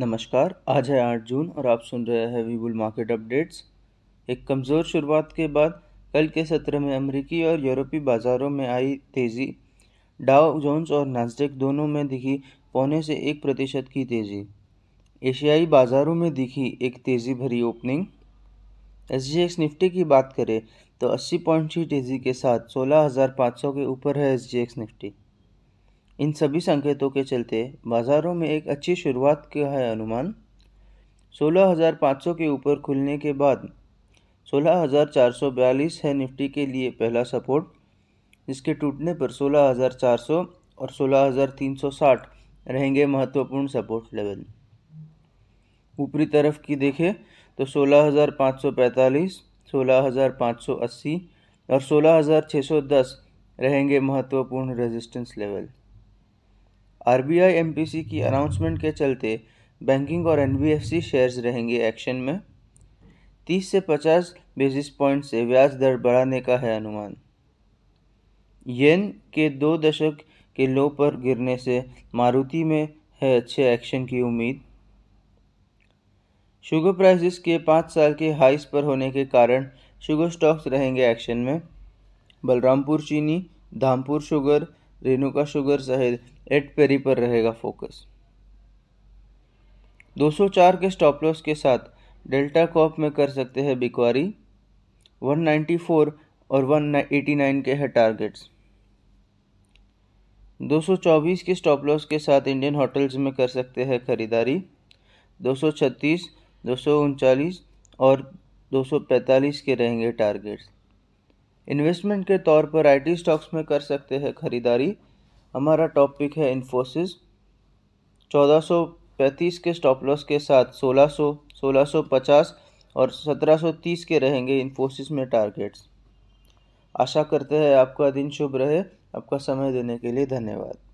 नमस्कार आज है आठ जून और आप सुन रहे हैं वीबुल मार्केट अपडेट्स एक कमज़ोर शुरुआत के बाद कल के सत्र में अमेरिकी और यूरोपीय बाज़ारों में आई तेज़ी। डाउ जोन्स और नास्डेक दोनों में दिखी पौने से एक प्रतिशत की तेज़ी। एशियाई बाज़ारों में दिखी एक तेज़ी भरी opening. S G X Nifty की बात करें तो 80 पॉइंट की तेज़ी के साथ 16,500 के ऊपर है एस जी एक्स निफ्टी। इन सभी संकेतों के चलते बाज़ारों में एक अच्छी शुरुआत का है अनुमान। 16,500 के ऊपर खुलने के बाद 16,442 है निफ्टी के लिए पहला सपोर्ट जिसके टूटने पर 16,400 और 16,360 रहेंगे महत्वपूर्ण सपोर्ट लेवल। ऊपरी तरफ़ की देखें तो 16,545, 16,580 और 16,610 रहेंगे महत्वपूर्ण रेजिस्टेंस लेवल आरबीआई, एमपीसी की अनाउंसमेंट के चलते बैंकिंग और एनबीएफसी शेयर्स रहेंगे एक्शन में। 30 से 50 बेसिस पॉइंट से ब्याज दर बढ़ाने का है अनुमान। येन के दो दशक के लो पर गिरने से मारुति में है अच्छे एक्शन की उम्मीद। शुगर प्राइसेस के पाँच साल के हाइस पर होने के कारण शुगर स्टॉक्स रहेंगे एक्शन में। बलरामपुर चीनी, धामपुर शुगर रेणुका शुगर सहित एट पेरी पर रहेगा फोकस। 204 के स्टॉप लॉस के साथ डेल्टा कॉप में कर सकते हैं बिकवारी 194 और 189 के है टारगेट्स 224 के स्टॉप लॉस के साथ इंडियन होटल्स में कर सकते हैं खरीदारी 236, दो और 245 के रहेंगे टारगेट्स इन्वेस्टमेंट के तौर पर आईटी स्टॉक्स में कर सकते हैं खरीदारी। हमारा टॉपिक है इन्फोसिस 1435 के स्टॉप लॉस के साथ 1600, 1650 और 1730 के रहेंगे इन्फोसिस में टारगेट्स आशा करते हैं आपका दिन शुभ रहे। आपका समय देने के लिए धन्यवाद।